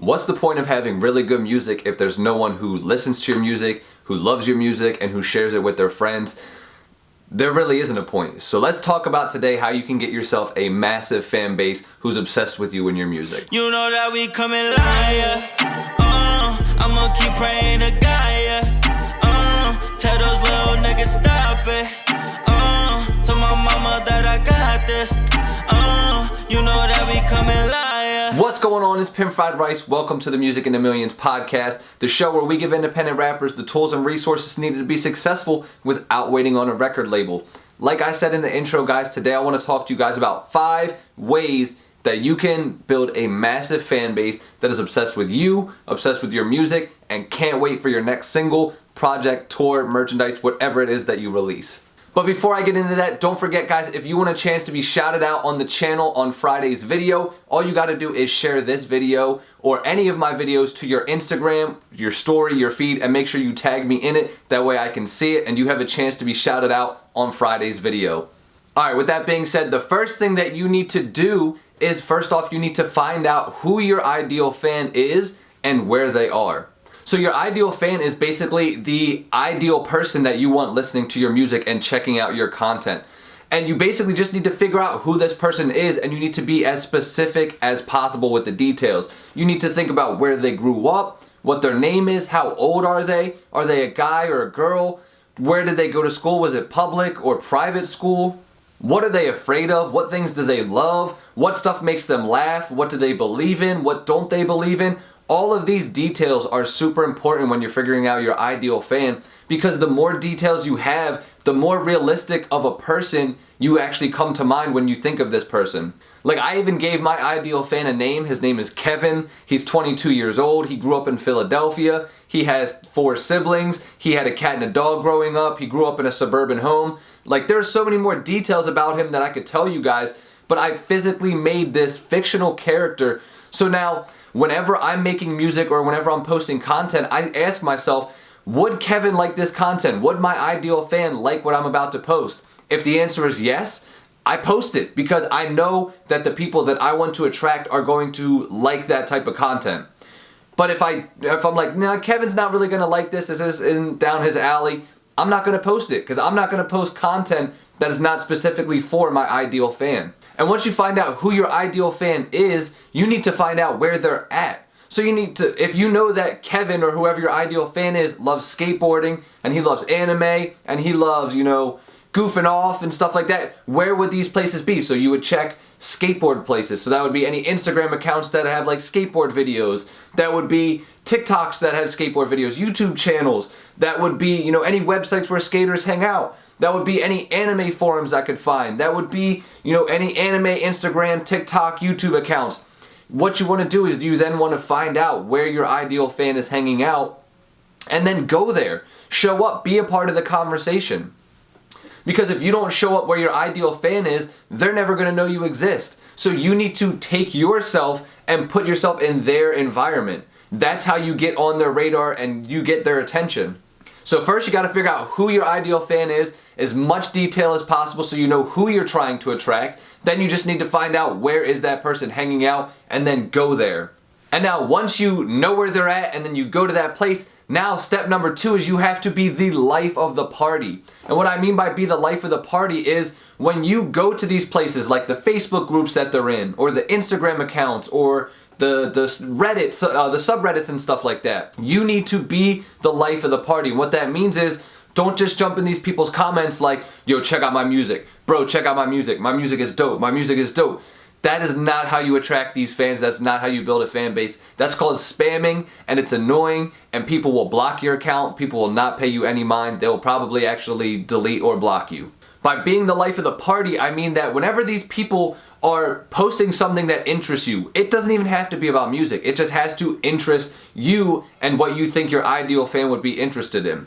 what's the point of having really good music if there's no one who listens to your music, who loves your music, and who shares it with their friends? There really isn't a point. So let's talk about today how you can get yourself a massive fan base who's obsessed with you and your music. You know that we coming liar. Uh, What's going on? It's Pimp Fried Rice. Welcome to the Music in the Millions podcast, the show where we give independent rappers the tools and resources needed to be successful without waiting on a record label. Like I said in the intro, guys, today I want to talk to you guys about five ways that you can build a massive fan base that is obsessed with you, obsessed with your music, and can't wait for your next single, project, tour, merchandise, whatever it is that you release. But before I get into that, don't forget guys, if you want a chance to be shouted out on the channel on Friday's video, all you gotta do is share this video or any of my videos to your Instagram, your story, your feed, and make sure you tag me in it. That way I can see it and you have a chance to be shouted out on Friday's video. Alright, with that being said, the first thing that you need to do is first off, you need to find out who your ideal fan is and where they are. So your ideal fan is basically the ideal person that you want listening to your music and checking out your content. And you basically just need to figure out who this person is and you need to be as specific as possible with the details. You need to think about where they grew up, what their name is, how old are they, are they a guy or a girl, where did they go to school, was it public or private school? What are they afraid of? What things do they love? What stuff makes them laugh? What do they believe in? What don't they believe in? All of these details are super important when you're figuring out your ideal fan because the more details you have, the more realistic of a person you actually come to mind when you think of this person. Like I even gave my ideal fan a name. His name is Kevin. He's 22 years old. He grew up in Philadelphia. He has four siblings. He had a cat and a dog growing up. He grew up in a suburban home. Like there's so many more details about him that I could tell you guys, but I physically made this fictional character. So now whenever I'm making music or whenever I'm posting content, I ask myself, would Kevin like this content? Would my ideal fan like what I'm about to post? If the answer is yes, I post it because I know that the people that I want to attract are going to like that type of content. But if I if I'm like, nah, Kevin's not really gonna like this, this is in down his alley, I'm not gonna post it because I'm not gonna post content that is not specifically for my ideal fan. And once you find out who your ideal fan is, you need to find out where they're at. So you need to, if you know that Kevin or whoever your ideal fan is loves skateboarding and he loves anime and he loves, you know, goofing off and stuff like that, where would these places be? So you would check skateboard places. So that would be any Instagram accounts that have like skateboard videos. That would be TikToks that have skateboard videos, YouTube channels. That would be, you know, any websites where skaters hang out. That would be any anime forums I could find. That would be, you know, any anime Instagram, TikTok, YouTube accounts. What you want to do is you then want to find out where your ideal fan is hanging out and then go there. Show up, be a part of the conversation. Because if you don't show up where your ideal fan is, they're never going to know you exist. So you need to take yourself and put yourself in their environment. That's how you get on their radar and you get their attention. So first you got to figure out who your ideal fan is, as much detail as possible so you know who you're trying to attract. Then you just need to find out where is that person hanging out and then go there. And now once you know where they're at and then you go to that place, now step number 2 is you have to be the life of the party. And what I mean by be the life of the party is when you go to these places like the Facebook groups that they're in or the Instagram accounts or the the Reddit, uh, the subreddits and stuff like that. You need to be the life of the party. What that means is don't just jump in these people's comments like, yo, check out my music. Bro, check out my music. My music is dope. My music is dope. That is not how you attract these fans. That's not how you build a fan base. That's called spamming and it's annoying and people will block your account. People will not pay you any mind. They will probably actually delete or block you. By being the life of the party, I mean that whenever these people are posting something that interests you. It doesn't even have to be about music. It just has to interest you and what you think your ideal fan would be interested in.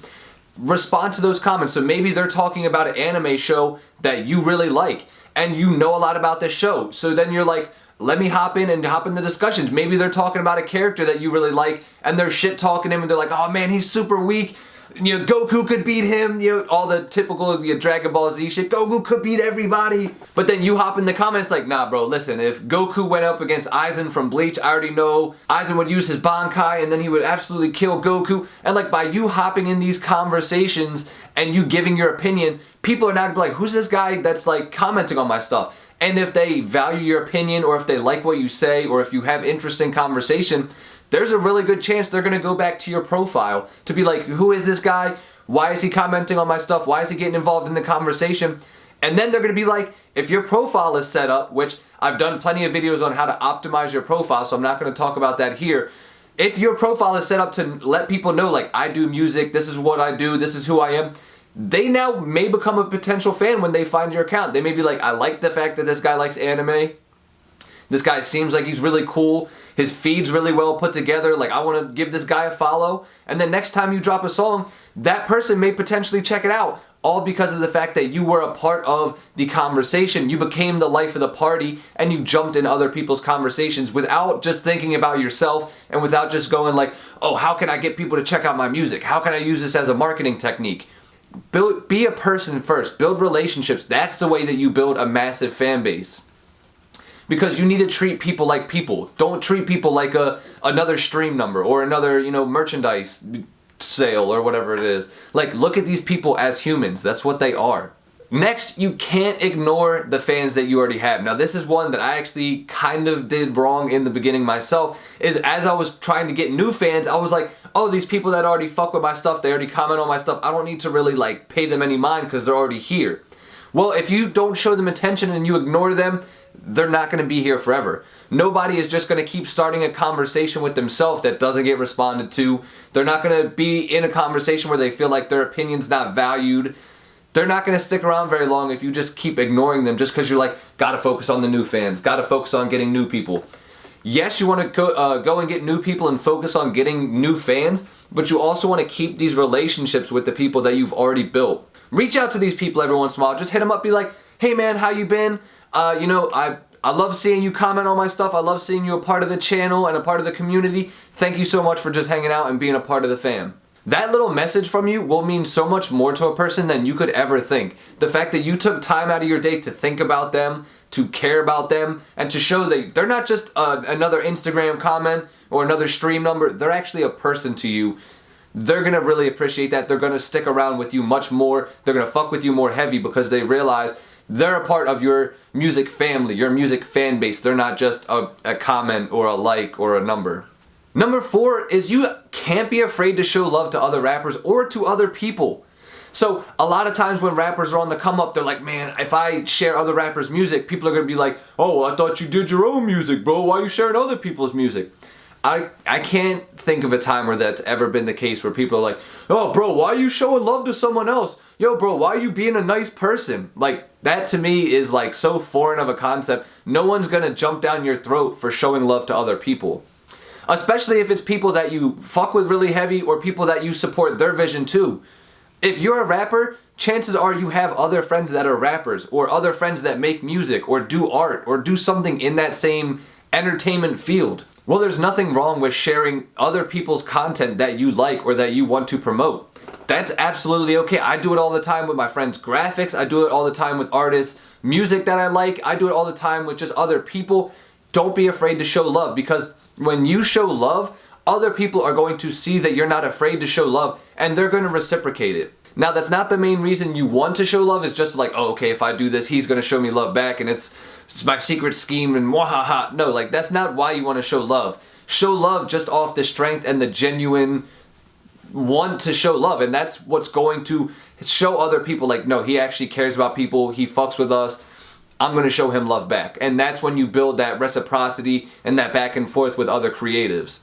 Respond to those comments. So maybe they're talking about an anime show that you really like and you know a lot about this show. So then you're like, let me hop in and hop in the discussions. Maybe they're talking about a character that you really like and they're shit talking him and they're like, oh man, he's super weak. You know, Goku could beat him, you know, all the typical you know, Dragon Ball Z shit. Goku could beat everybody. But then you hop in the comments like, nah, bro, listen, if Goku went up against Aizen from Bleach, I already know Aizen would use his Bankai and then he would absolutely kill Goku. And like by you hopping in these conversations and you giving your opinion, people are not like, who's this guy that's like commenting on my stuff? And if they value your opinion or if they like what you say or if you have interesting conversation, there's a really good chance they're going to go back to your profile to be like, who is this guy? Why is he commenting on my stuff? Why is he getting involved in the conversation? And then they're going to be like, if your profile is set up, which I've done plenty of videos on how to optimize your profile, so I'm not going to talk about that here. If your profile is set up to let people know, like, I do music, this is what I do, this is who I am, they now may become a potential fan when they find your account. They may be like, I like the fact that this guy likes anime. This guy seems like he's really cool. His feed's really well put together. Like, I want to give this guy a follow. And then next time you drop a song, that person may potentially check it out. All because of the fact that you were a part of the conversation. You became the life of the party and you jumped in other people's conversations without just thinking about yourself and without just going, like, oh, how can I get people to check out my music? How can I use this as a marketing technique? Build, be a person first, build relationships. That's the way that you build a massive fan base because you need to treat people like people. Don't treat people like a another stream number or another, you know, merchandise sale or whatever it is. Like look at these people as humans. That's what they are. Next, you can't ignore the fans that you already have. Now, this is one that I actually kind of did wrong in the beginning myself. Is as I was trying to get new fans, I was like, oh, these people that already fuck with my stuff, they already comment on my stuff. I don't need to really like pay them any mind because they're already here. Well, if you don't show them attention and you ignore them, they're not going to be here forever. Nobody is just going to keep starting a conversation with themselves that doesn't get responded to. They're not going to be in a conversation where they feel like their opinion's not valued. They're not going to stick around very long if you just keep ignoring them just because you're like, gotta focus on the new fans, gotta focus on getting new people. Yes, you want to go, uh, go and get new people and focus on getting new fans, but you also want to keep these relationships with the people that you've already built. Reach out to these people every once in a while. Just hit them up, be like, hey man, how you been? Uh, you know, I I love seeing you comment on my stuff. I love seeing you a part of the channel and a part of the community. Thank you so much for just hanging out and being a part of the fam. That little message from you will mean so much more to a person than you could ever think. The fact that you took time out of your day to think about them, to care about them, and to show that they're not just uh, another Instagram comment or another stream number, they're actually a person to you. They're gonna really appreciate that. They're gonna stick around with you much more. They're gonna fuck with you more heavy because they realize they're a part of your music family, your music fan base. They're not just a, a comment or a like or a number. Number four is you can't be afraid to show love to other rappers or to other people. So a lot of times when rappers are on the come up, they're like, man, if I share other rappers' music, people are gonna be like, oh, I thought you did your own music, bro. Why are you sharing other people's music? I I can't think of a time where that's ever been the case where people are like, oh, bro, why are you showing love to someone else? Yo, bro, why are you being a nice person? Like that to me is like so foreign of a concept. No one's gonna jump down your throat for showing love to other people. Especially if it's people that you fuck with really heavy or people that you support their vision too. If you're a rapper, chances are you have other friends that are rappers or other friends that make music or do art or do something in that same entertainment field. Well, there's nothing wrong with sharing other people's content that you like or that you want to promote that's absolutely okay. I do it all the time with my friends' graphics. I do it all the time with artists' music that I like. I do it all the time with just other people. Don't be afraid to show love because when you show love, other people are going to see that you're not afraid to show love and they're going to reciprocate it. Now, that's not the main reason you want to show love. It's just like, oh, okay, if I do this, he's going to show me love back and it's, it's my secret scheme and wahaha. No, like, that's not why you want to show love. Show love just off the strength and the genuine want to show love and that's what's going to show other people like no he actually cares about people he fucks with us i'm going to show him love back and that's when you build that reciprocity and that back and forth with other creatives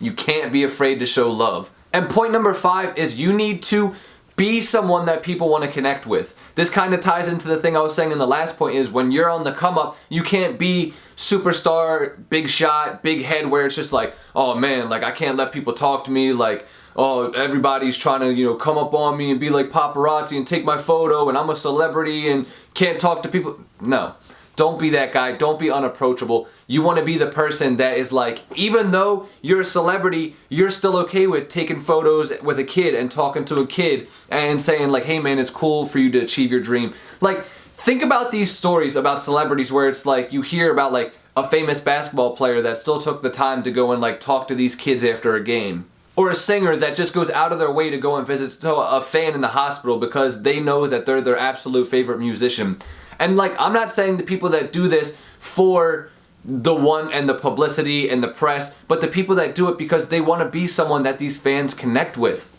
you can't be afraid to show love and point number five is you need to be someone that people want to connect with this kind of ties into the thing i was saying in the last point is when you're on the come up you can't be superstar big shot big head where it's just like oh man like i can't let people talk to me like oh, everybody's trying to, you know, come up on me and be like paparazzi and take my photo and I'm a celebrity and can't talk to people. No. Don't be that guy. Don't be unapproachable. You want to be the person that is like, even though you're a celebrity, you're still okay with taking photos with a kid and talking to a kid and saying, like, hey man, it's cool for you to achieve your dream. Like, think about these stories about celebrities where it's like you hear about like a famous basketball player that still took the time to go and like talk to these kids after a game or a singer that just goes out of their way to go and visit a fan in the hospital because they know that they're their absolute favorite musician. And like I'm not saying the people that do this for the one and the publicity and the press, but the people that do it because they want to be someone that these fans connect with.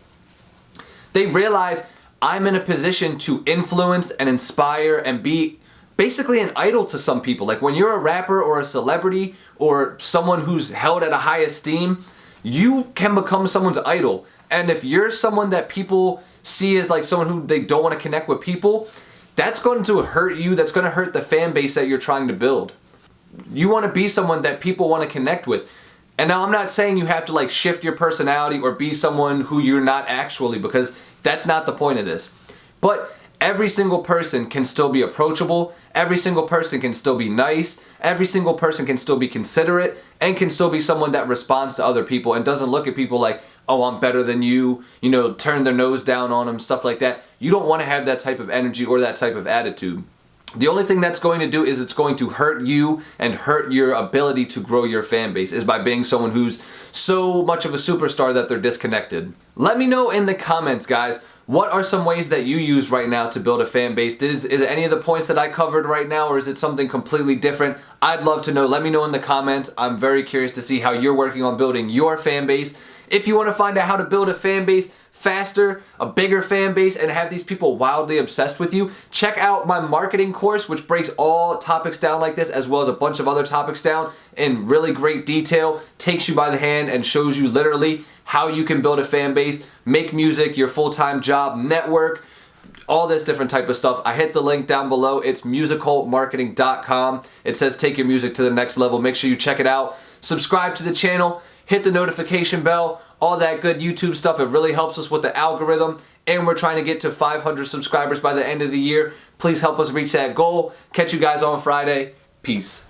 They realize I'm in a position to influence and inspire and be basically an idol to some people. Like when you're a rapper or a celebrity or someone who's held at a high esteem, you can become someone's idol. And if you're someone that people see as like someone who they don't want to connect with people, that's going to hurt you. That's going to hurt the fan base that you're trying to build. You want to be someone that people want to connect with. And now I'm not saying you have to like shift your personality or be someone who you're not actually because that's not the point of this. But every single person can still be approachable, every single person can still be nice, every single person can still be considerate, and can still be someone that responds to other people and doesn't look at people like, oh, I'm better than you, you know, turn their nose down on them, stuff like that. You don't want to have that type of energy or that type of attitude. The only thing that's going to do is it's going to hurt you and hurt your ability to grow your fan base is by being someone who's so much of a superstar that they're disconnected. Let me know in the comments, guys, what are some ways that you use right now to build a fan base? Is, is it any of the points that I covered right now, or is it something completely different? I'd love to know. Let me know in the comments. I'm very curious to see how you're working on building your fan base. If you want to find out how to build a fan base, faster, a bigger fan base, and have these people wildly obsessed with you, check out my marketing course, which breaks all topics down like this, as well as a bunch of other topics down in really great detail, takes you by the hand, and shows you literally how you can build a fan base, make music your full time job, network all this different type of stuff. I hit the link down below. It's musicalmarketing.com. It says take your music to the next level. Make sure you check it out. Subscribe to the channel, hit the notification bell all that good YouTube stuff. It really helps us with the algorithm. And we're trying to get to 500 subscribers by the end of the year. Please help us reach that goal. Catch you guys on Friday. Peace.